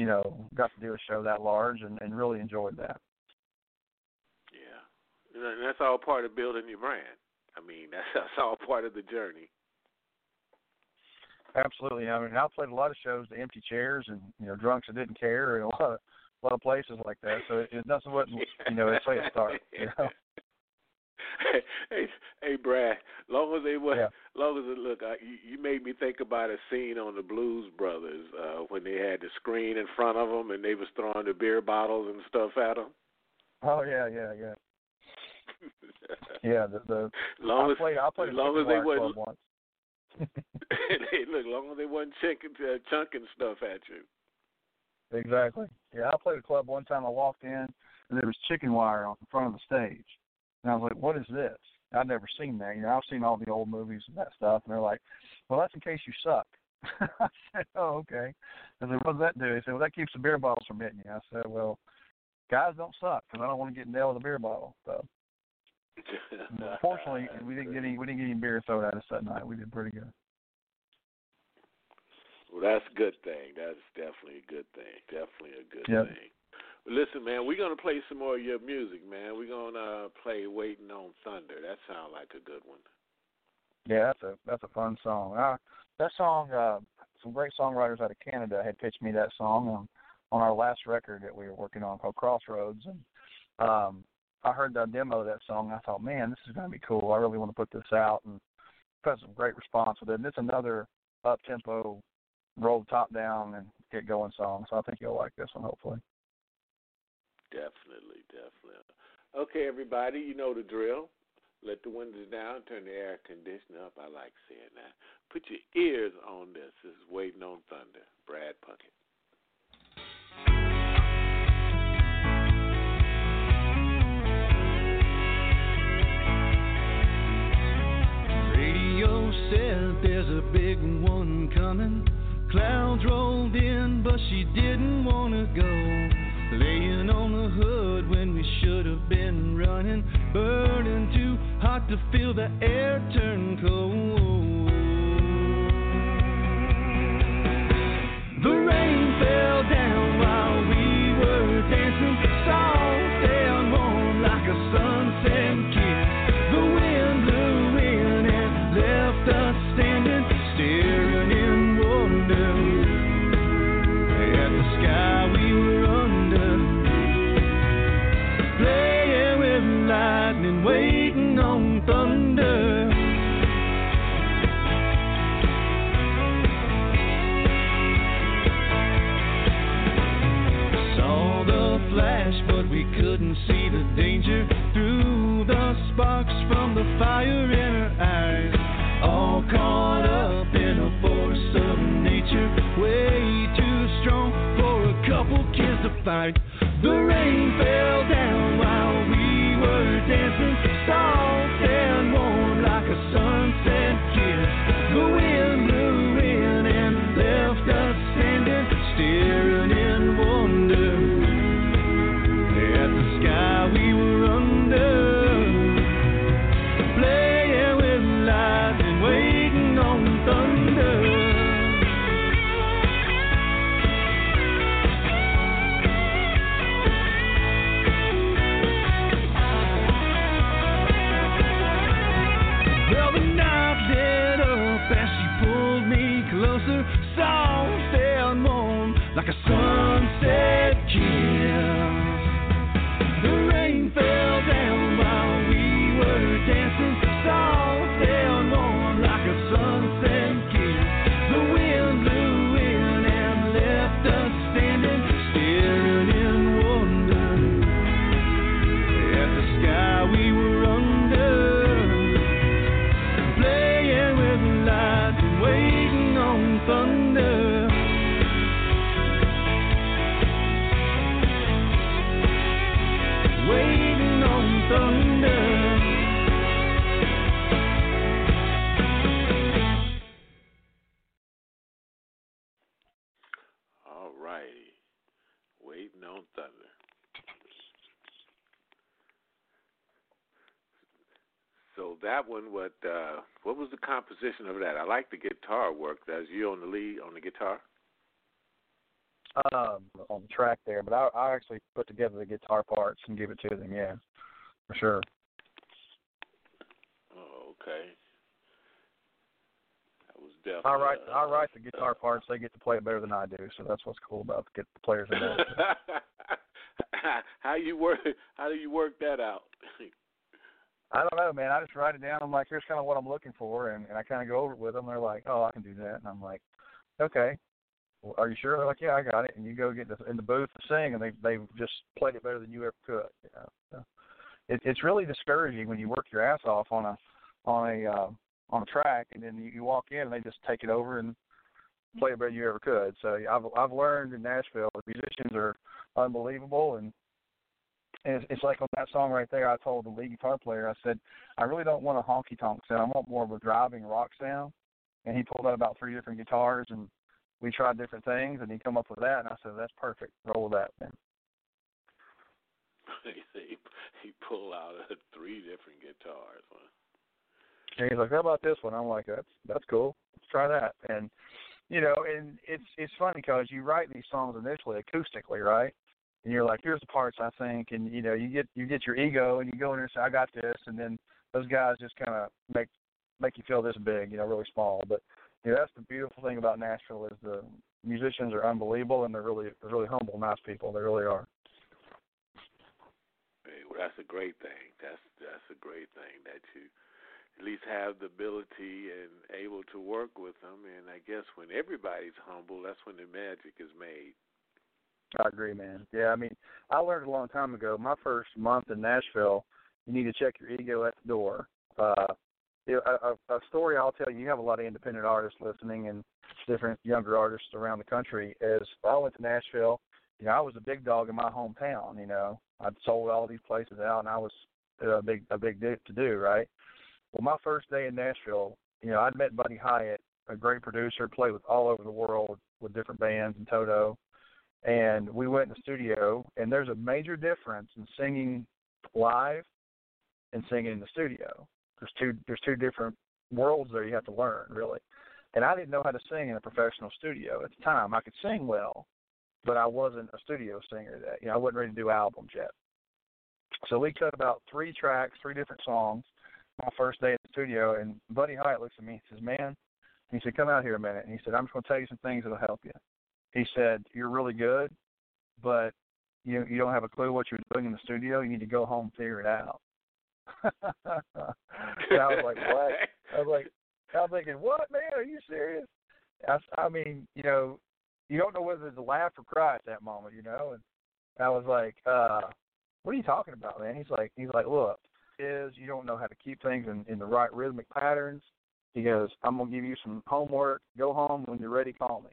you know, got to do a show that large, and, and really enjoyed that. Yeah, and that's all part of building your brand. I mean, that's that's all part of the journey. Absolutely. I mean, I played a lot of shows to empty chairs and you know drunks that didn't care, and a lot of a lot of places like that. So it, it doesn't wasn't you know it's way to start. You know. hey, hey, Brad. Long as they were, Yeah. long as it look, I, you, you made me think about a scene on the Blues Brothers uh, when they had the screen in front of them and they was throwing the beer bottles and stuff at them. Oh yeah, yeah, yeah, yeah. The the long I as, played I played as long as they wasn't, once. hey, look, long as they wasn't chunking, uh, chunking stuff at you. Exactly. Yeah, I played a club one time. I walked in and there was chicken wire on the front of the stage, and I was like, "What is this?" I'd never seen that. You know, I've seen all the old movies and that stuff, and they're like, "Well, that's in case you suck." I said, "Oh, okay." I said, "What does that do?" He said, "Well, that keeps the beer bottles from hitting you." I said, "Well, guys don't suck because I don't want to get nailed with a beer bottle." So, fortunately, we didn't get any we didn't get any beer thrown at us that night. We did pretty good. Well, that's a good thing. That's definitely a good thing. Definitely a good Yep. thing. Listen, man, we're gonna play some more of your music, man. We're gonna uh, play "Waiting on Thunder." That sounds like a good one. Yeah, that's a that's a fun song. Uh, that song, uh, some great songwriters out of Canada had pitched me that song on on our last record that we were working on called Crossroads, and um, I heard the demo of that song. and I thought, man, this is to be cool. I really want to put this out, and got some great response with it. And it's another up tempo, roll top down and get going song. So I think you'll like this one, hopefully. Definitely, definitely. Okay, everybody, you know the drill. Let the windows down, turn the air conditioner up. I like saying that. Put your ears on this. This is Waiting on Thunder. Brad Puckett. Radio said there's a big one coming. Clouds rolled in, but she didn't want to go. Laying on the hood when we should have been running. Burning too hot to feel the air turn cold. Sparks from the fire in her eyes. All caught up in a force of nature, way too strong for a couple kids to fight. The rain fell down that one, what uh, what was the composition of that? I like the guitar work. That's you on the lead on the guitar. um, on the track there, but I, I actually put together the guitar parts and give it to them. Yeah, for sure. Oh, okay. That was definitely. I write uh, I write the guitar parts. They get to play it better than I do, so that's what's cool about the, the players involved. how you work? How do you work that out? I don't know, man. I just write it down. I'm like, here's kind of what I'm looking for, and, and I kind of go over it with them. They're like, oh, I can do that, and I'm like, okay. Well, are you sure? They're like, yeah, I got it. And you go get in the booth to sing, and they they've just played it better than you ever could. You know? so it, it's really discouraging when you work your ass off on a on a uh, on a track, and then you, you walk in and they just take it over and play it better than you ever could. So I've I've learned in Nashville, the musicians are unbelievable, and it's, it's like on that song right there. I told the lead guitar player, I said, I really don't want a honky tonk sound. I want more of a driving rock sound. And he pulled out about three different guitars, and we tried different things, and he come up with that. And I said, that's perfect. Roll with that, man. he he pulled out uh, three different guitars. Huh? And he's like, "How about this one?" I'm like, "That's that's cool. Let's try that." And you know, and it's it's funny because you write these songs initially acoustically, right? And you're like, "Here's the parts I think," and you know, you get you get your ego and you go in there and say, "I got this," and then those guys just kind of make make you feel this big, you know, really small. But you know, that's the beautiful thing about Nashville is the musicians are unbelievable and they're really they're really humble, nice people. They really are. Hey, well, that's a great thing. That's that's a great thing that you at least have the ability and able to work with them. And I guess when everybody's humble, that's when the magic is made. I agree, man. Yeah, I mean, I learned a long time ago. My first month in Nashville, you need to check your ego at the door. Uh, a, a story I'll tell you. You have a lot of independent artists listening and different younger artists around the country. Is I went to Nashville. You know, I was a big dog in my hometown. You know, I'd sold all these places out, and I was a big a big to do, right? Well, my first day in Nashville, you know, I'd met Buddy Hyatt, a great producer, played with all over the world with different bands and Toto. And we went in the studio, and there's a major difference in singing live and singing in the studio. There's two there's two different worlds there you have to learn, really. And I didn't know how to sing in a professional studio at the time. I could sing well, but I wasn't a studio singer that you know, I wasn't ready to do albums yet. So we cut about three tracks, three different songs, my first day at the studio, and Buddy Hyatt looks at me and says, "Man," he said, "Come out here a minute." And he said, "I'm just going to tell you some things that'll help you." He said, "You're really good, but you you don't have a clue what you're doing in the studio. You need to go home and figure it out." and I was like, "What?" I was like, "I'm thinking, what, man? Are you serious?" I, I mean, you know, you don't know whether to laugh or cry at that moment, you know. And I was like, uh, "What are you talking about, man?" He's like, "He's like, look, is you don't know how to keep things in, in the right rhythmic patterns." He goes, "I'm gonna give you some homework. Go home when you're ready. Call me.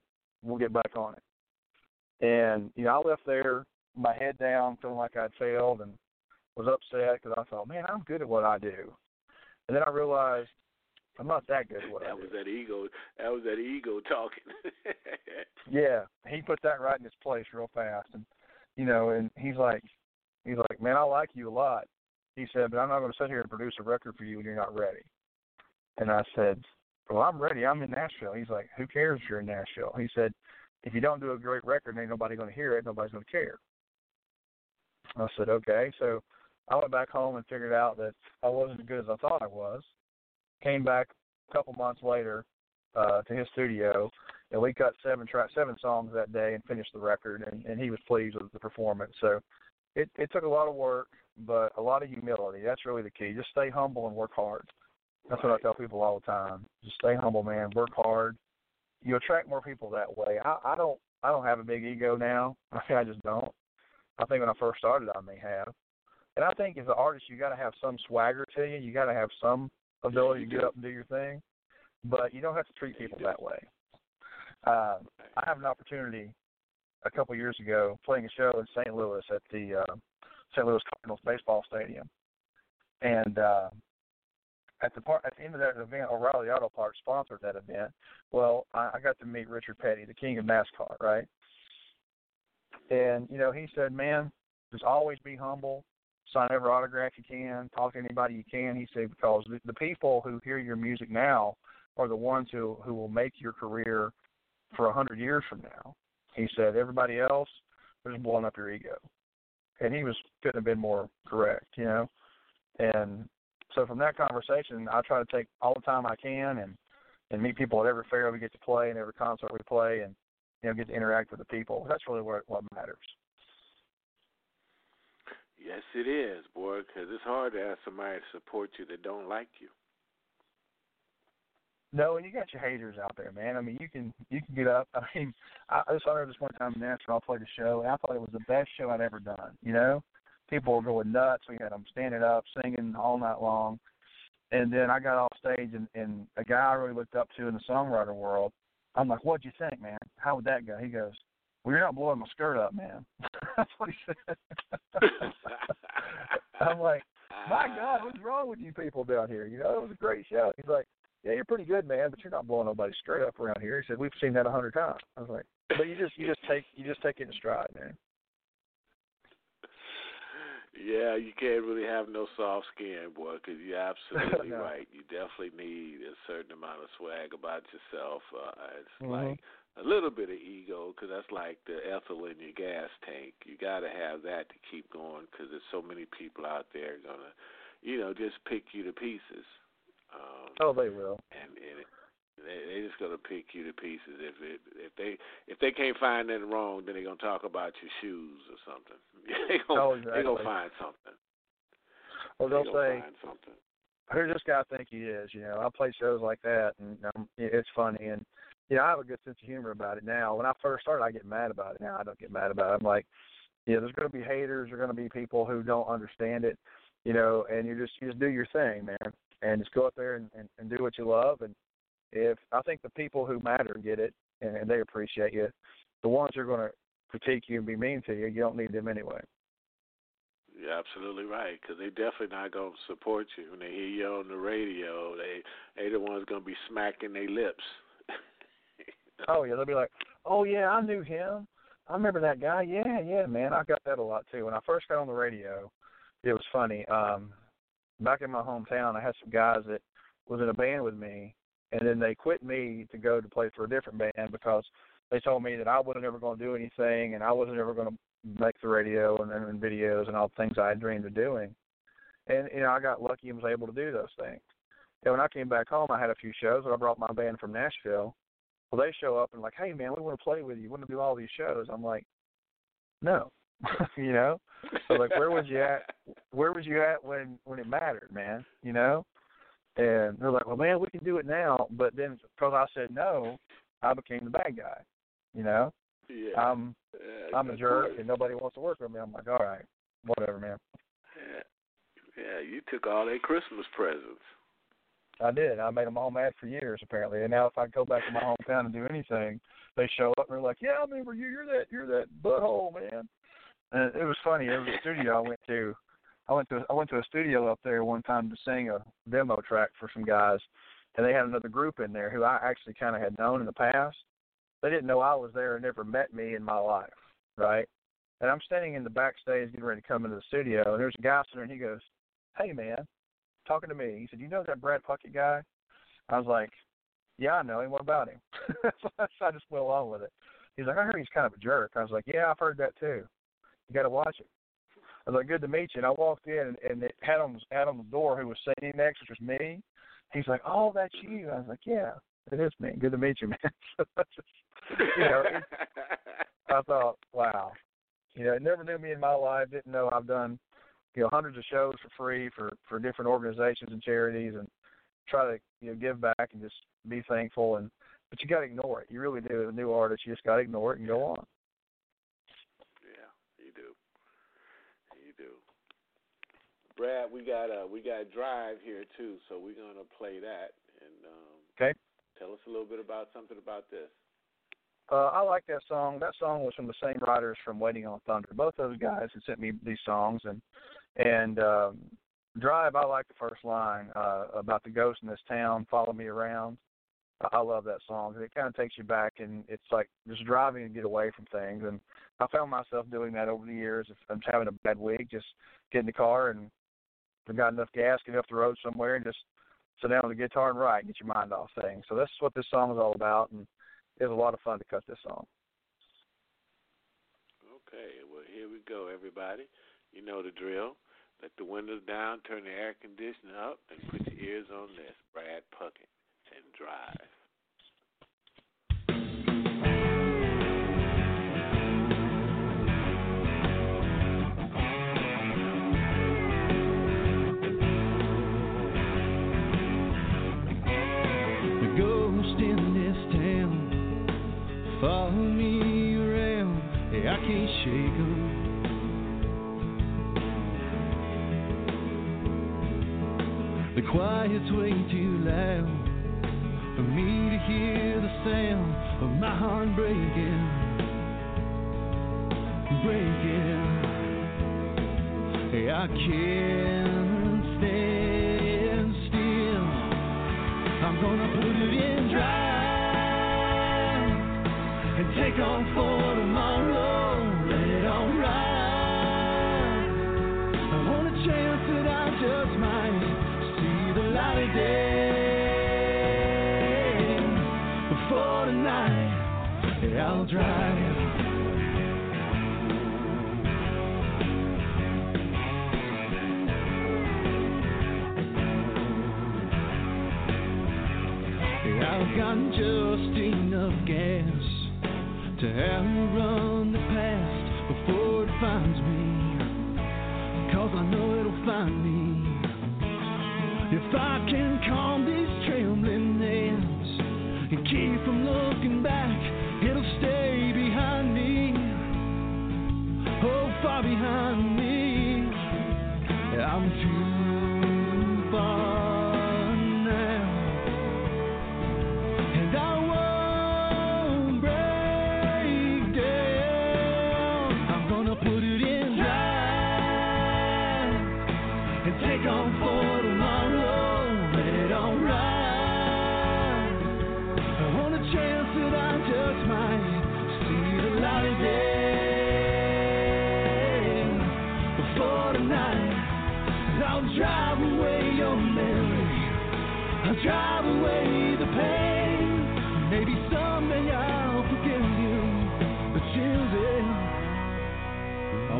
We'll get back on it." And you know, I left there, my head down, feeling like I'd failed, and was upset because I thought, "Man, I'm good at what I do." And then I realized I'm not that good at what I that was that ego. That was that ego talking. Yeah, he put that right in his place real fast, and you know, and he's like, he's like, man, I like you a lot. He said, but I'm not going to sit here and produce a record for you when you're not ready. And I said, well, I'm ready. I'm in Nashville. He's like, who cares if you're in Nashville? He said, if you don't do a great record, ain't nobody going to hear it. Nobody's going to care. I said, okay. So I went back home and figured out that I wasn't as good as I thought I was. Came back a couple months later uh, to his studio, and we cut seven track, seven songs that day and finished the record. And, and he was pleased with the performance. So it, it took a lot of work, but a lot of humility. That's really the key. Just stay humble and work hard. That's what I tell people all the time. Just stay humble, man. Work hard. You attract more people that way. I, I don't I don't have a big ego now. I mean, I just don't. I think when I first started, I may have. And I think as an artist, you got to have some swagger to you. You got to have some ability to get up and do your thing. But you don't have to treat people that way. Uh, I have an opportunity a couple years ago playing a show in St. Louis at the uh, St. Louis Cardinals baseball stadium, and uh, at the part at the end of that event, O'Reilly Auto Parts sponsored that event. Well, I, I got to meet Richard Petty, the king of NASCAR, right? And you know, he said, "Man, just always be humble. Sign every autograph you can. Talk to anybody you can." He said, "Because the, the people who hear your music now are the ones who who will make your career for a hundred years from now." He said, "Everybody else, just blowing up your ego." And he was couldn't have been more correct, you know. And so from that conversation, I try to take all the time I can and and meet people at every fair we get to play and every concert we play, and you know get to interact with the people. That's really what what matters. Yes, it is, boy, because it's hard to ask somebody to support you that don't like you. No, and you got your haters out there, man. I mean, you can you can get up. I mean, I, I saw this one time in Nashville. I played a show, and I thought it was the best show I'd ever done. You know, people were going nuts. We had them standing up, singing all night long. And then I got off stage, and, and a guy I really looked up to in the songwriter world. I'm like, "What'd you think, man? How would that go?" He goes, "Well, you're not blowing my skirt up, man." That's what he said. I'm like, "My God, what's wrong with you people down here? You know, it was a great show." He's like, "Yeah, you're pretty good, man, but you're not blowing nobody straight up around here." He said, "We've seen that a hundred times." I was like, "But you just you just take you just take it in stride, man." Yeah, you can't really have no soft skin, boy, because you're absolutely No. right. You definitely need a certain amount of swag about yourself. Uh, it's Mhm. like a little bit of ego, because that's like the ethyl in your gas tank. You got to have that to keep going, because there's so many people out there gonna, you know, just pick you to pieces. Um, Oh, they will. and, and it, they they just gonna pick you to pieces if it if they if they can't find anything wrong, then they're gonna talk about your shoes or something. they gonna Oh, they gonna find something. Well, they they'll gonna say, find something. who this guy think he is? You know, I play shows like that, and um, it- it's funny, and you know, I have a good sense of humor about it now. When I first started, I get mad about it. Now I don't get mad about it. I'm like, yeah, there's going to be haters. There's going to be people who don't understand it, you know, and you just you just do your thing, man, and just go up there and, and, and do what you love. And if I think the people who matter get it and, they appreciate you, the ones who are going to critique you and be mean to you, you don't need them anyway. You're absolutely right, because they definitely not gonna support you when they hear you on the radio. They they the ones gonna be smacking their lips. Oh yeah, they'll be like, "Oh yeah, I knew him. I remember that guy. Yeah, yeah, man. I got that a lot too. When I first got on the radio, it was funny. Um, back in my hometown, I had some guys that was in a band with me, and then they quit me to go to play for a different band because they told me that I wasn't ever going to do anything, and I wasn't ever going to make the radio and, and videos and all the things I had dreamed of doing. And you know, I got lucky and was able to do those things. And when I came back home, I had a few shows, and I brought my band from Nashville. Well, they show up and like, hey man, we want to play with you. We want to do all these shows. I'm like, no, you know. So like, where was you at? Where was you at when when it mattered, man? You know. And they're like, well, man, we can do it now. But then because I said no, I became the bad guy. You know. yeah. I'm yeah, I'm a jerk course. and nobody wants to work with me. I'm like, all right, whatever, man. Yeah. yeah, you took all their Christmas presents. I did. I made them all mad for years, apparently. And now, if I go back to my hometown and do anything, they show up and they're like, "Yeah, I remember you. You're that. You're that butthole, man." And it was funny. There was a studio I went to. I went to I went to a studio up there one time to sing a demo track for some guys, and they had another group in there who I actually kind of had known in the past. They didn't know I was there and never met me in my life, right? And I'm standing in the backstage getting ready to come into the studio, and there's a guy sitting there, and he goes, "Hey, man." talking to me. He said, "You know that Brad Puckett guy?" I was like, "Yeah, I know him. What about him?" so I just went along with it. He's like, "I heard he's kind of a jerk." I was like, "Yeah, I've heard that too. You got to watch it." I was like, "Good to meet you." And I walked in, and, and it had on the door, who was sitting next, which was me. He's like, "Oh, that's you." I was like, "Yeah, it is me. Good to meet you, man." so just, you know, it, I thought, wow, you know, never knew me in my life. Didn't know I've done, you know, hundreds of shows for free for for different organizations and charities, and try to you know give back and just be thankful. And but you got to ignore it. You really do. As a new artist, you just got to ignore it and go on. Yeah, you do. You do. Brad, we got a we got Drive here too, so we're gonna play that and um Okay. tell us a little bit about something about this. Uh, I like that song. That song was from the same writers from Waiting on Thunder. Both those guys had sent me these songs, and and um, Drive. I like the first line uh, about the ghost in this town. Follow me around. I, I love that song. It kind of takes you back, and it's like just driving to get away from things. And I found myself doing that over the years. If I'm having a bad week, just get in the car and I've got enough gas, get off the road somewhere, and just sit down with the guitar and write, and get your mind off things. So that's what this song is all about, and it was a lot of fun to cut this song. Okay, well here we go, everybody. You know the drill. Let the windows down, turn the air conditioner up, and put your ears on this. Brad Puckett and drive. Can't shake 'em. The quiet's way too loud for me to hear the sound of my heart breaking, breaking. Yeah, I can't stand still. I'm gonna put it in drive and take on for tomorrow.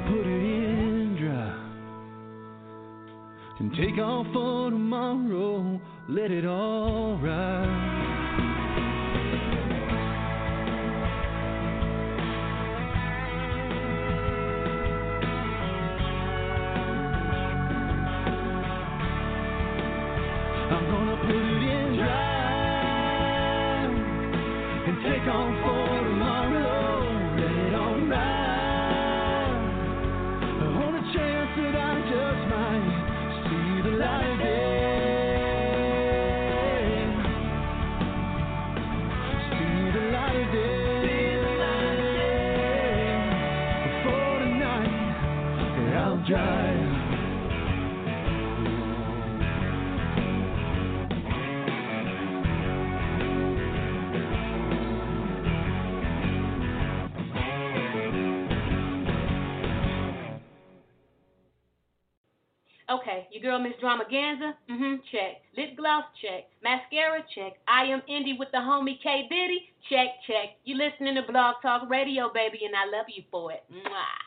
Put it in dry. And take off for tomorrow. Let it all ride. Your girl Miss Dramaganza, mm-hmm, check. Lip gloss, check. Mascara, check. I am Indie with the homie K Diddy, check, check. You listening to Blog Talk Radio, baby, and I love you for it. Mwah.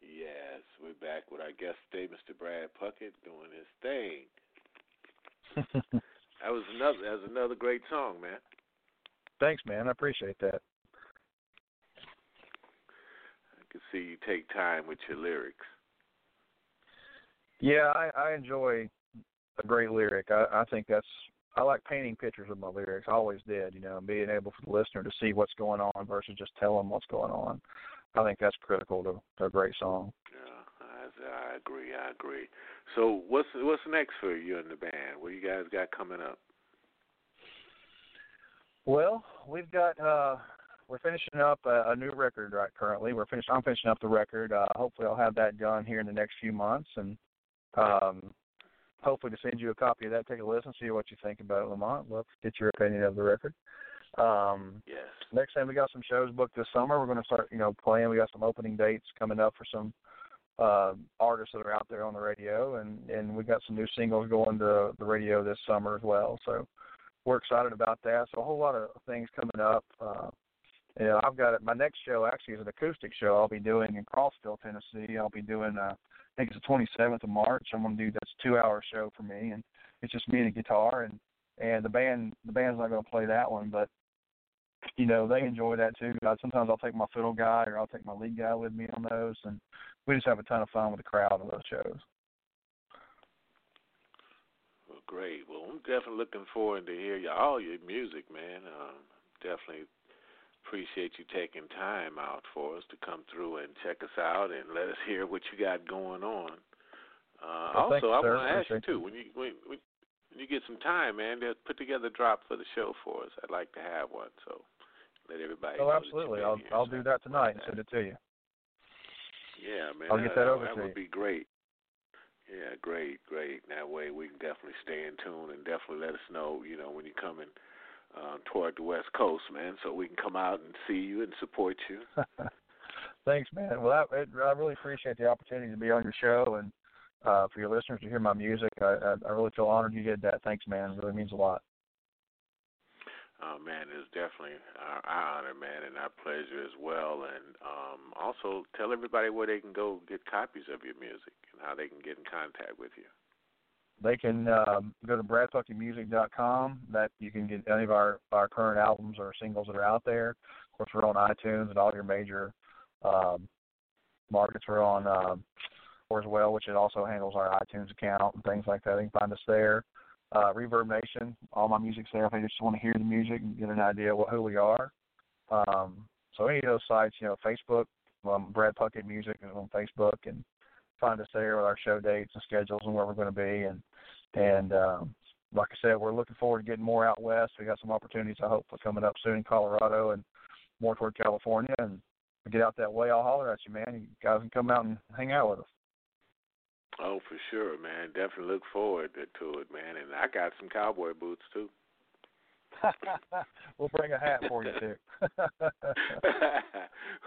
Yes, we're back with our guest today, Mr. Brad Puckett, doing his thing. That was another that was another great song, man. Thanks, man. I appreciate that. I can see you take time with your lyrics. Yeah, I, I enjoy a great lyric. I, I think that's I like painting pictures with my lyrics. I always did, you know, and being able for the listener to see what's going on versus just tell them what's going on. I think that's critical to, to a great song. Yeah, I, I agree. I agree. So what's what's next for you and the band? What you guys got coming up? Well, we've got uh we're finishing up a, a new record right currently. We're finished I'm finishing up the record. Uh hopefully I'll have that done here in the next few months and um hopefully to send you a copy of that. Take a listen, see what you think about it, Lamont. Love to get your opinion of the record. Um, Yes. next time we got some shows booked this summer. We're going to start, you know, playing. We got some opening dates coming up for some uh, artists that are out there on the radio, and and we got some new singles going to the radio this summer as well. So we're excited about that. So a whole lot of things coming up. Uh, you know, I've got it. My next show actually is an acoustic show. I'll be doing in Crossville, Tennessee. I'll be doing. Uh, I think it's the 27th of March. I'm going to do that's two-hour show for me, and it's just me and a guitar, and and the band the band's not going to play that one, but you know they enjoy that too. Uh, sometimes I'll take my fiddle guy or I'll take my lead guy with me on those, and we just have a ton of fun with the crowd on those shows. Well, great. Well, I'm definitely looking forward to hear all your music, man. Um, definitely appreciate you taking time out for us to come through and check us out and let us hear what you got going on. Uh, Well, also, you, I want to ask you too when you when, when you get some time, man, to put together a drop for the show for us. I'd like to have one, so let everybody. Oh, absolutely. That I'll here, I'll so do that tonight and send it to you. Yeah, man. I'll get that over that to you. That would you. be great. Yeah, great, great. That way we can definitely stay in tune and definitely let us know, you know, when you're coming uh, toward the West Coast, man, so we can come out and see you and support you. Thanks, man. Well, I, it, I really appreciate the opportunity to be on your show and uh, for your listeners to hear my music. I, I, I really feel honored you did that. Thanks, man. It really means a lot. Uh, man, it's definitely our, our honor, man, and our pleasure as well. And um, also tell everybody where they can go get copies of your music and how they can get in contact with you. They can um, go to bradpuckettmusic.com. That you can get any of our, our current albums or singles that are out there. Of course, we're on iTunes and all your major um, markets. We're on um, or as well, which it also handles our iTunes account and things like that. You can find us there. Uh, Reverb Nation, all my music's there if they just want to hear the music and get an idea what who we are. Um, so any of those sites, you know, Facebook, um, Brad Puckett Music is on Facebook, and find us there with our show dates and schedules and where we're going to be. And and um, like I said, we're looking forward to getting more out west. We got some opportunities I hope for coming up soon in Colorado and more toward California. And get out that way, I'll holler at you, man. You guys can come out and hang out with us. Oh, for sure, man. Definitely look forward to it, man. And I got some cowboy boots too. We'll bring a hat for you too.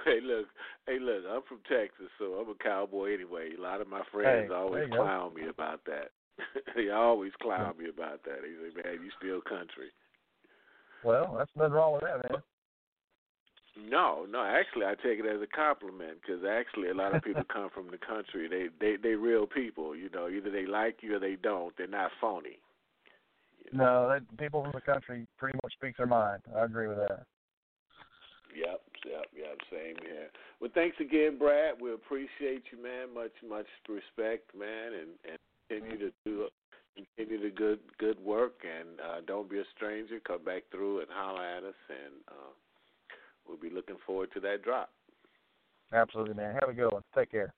hey, look, hey, look. I'm from Texas, so I'm a cowboy anyway. A lot of my friends there always you go. clown me about that. they always clown me about that. They say, "Man, you still country." well, that's nothing wrong with that, man. No, no. Actually, I take it as a compliment because actually, a lot of people come from the country. They they they real people. You know, either they like you or they don't. They're not phony. No, they, people from the country pretty much speak their mind. I agree with that. Yep, yep, yep. Same here. Well, thanks again, Brad. We appreciate you, man. Much, much respect, man, and and continue to do continue the good good work. And uh, don't be a stranger. Come back through and holler at us, and uh, we'll be looking forward to that drop. Absolutely, man. Have a good one. Take care.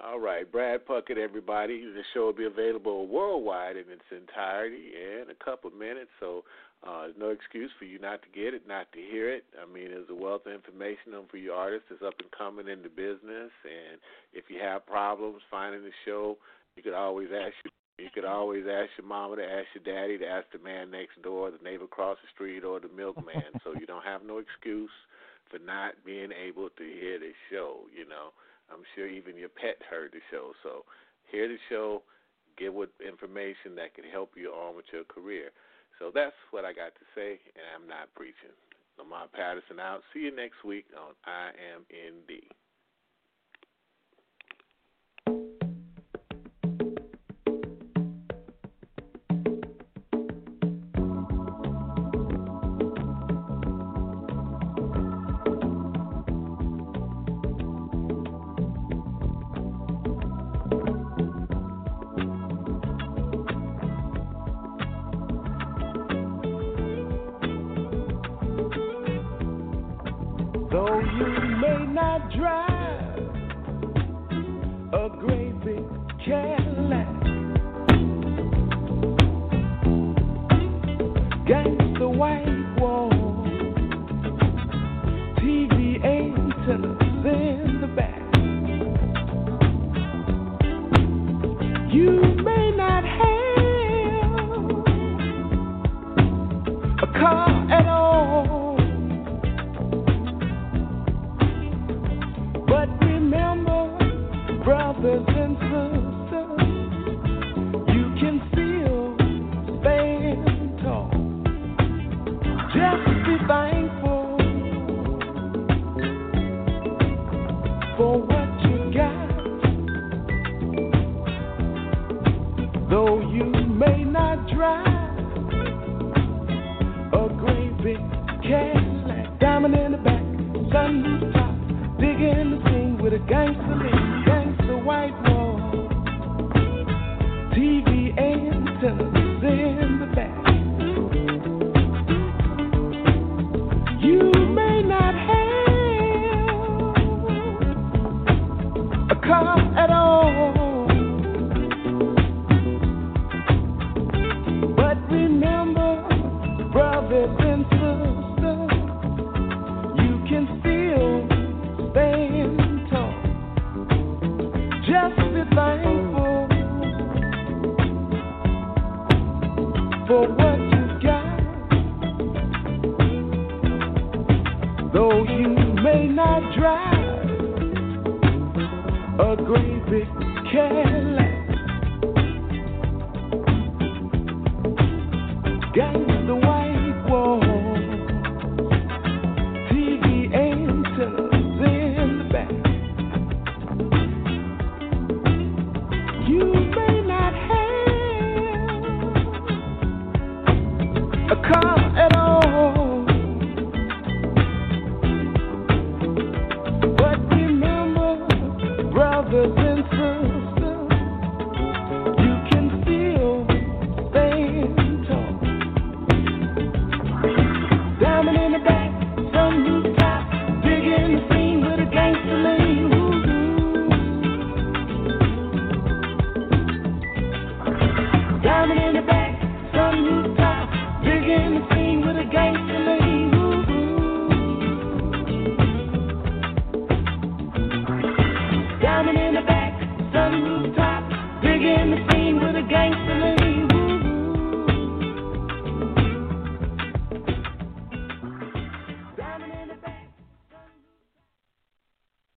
All right, Brad Puckett, everybody. The show will be available worldwide in its entirety in a couple of minutes, so uh, there's no excuse for you not to get it, not to hear it. I mean, there's a wealth of information on for you artists that's up and coming in the business, and if you have problems finding the show, you could always ask your you could always ask your mama to ask your daddy to ask the man next door, the neighbor across the street, or the milkman. so you don't have no excuse for not being able to hear the show. You know, I'm sure even your pet heard the show. So hear the show, get what information that can help you on with your career. So that's what I got to say, and I'm not preaching. Lamont Patterson out. See you next week on I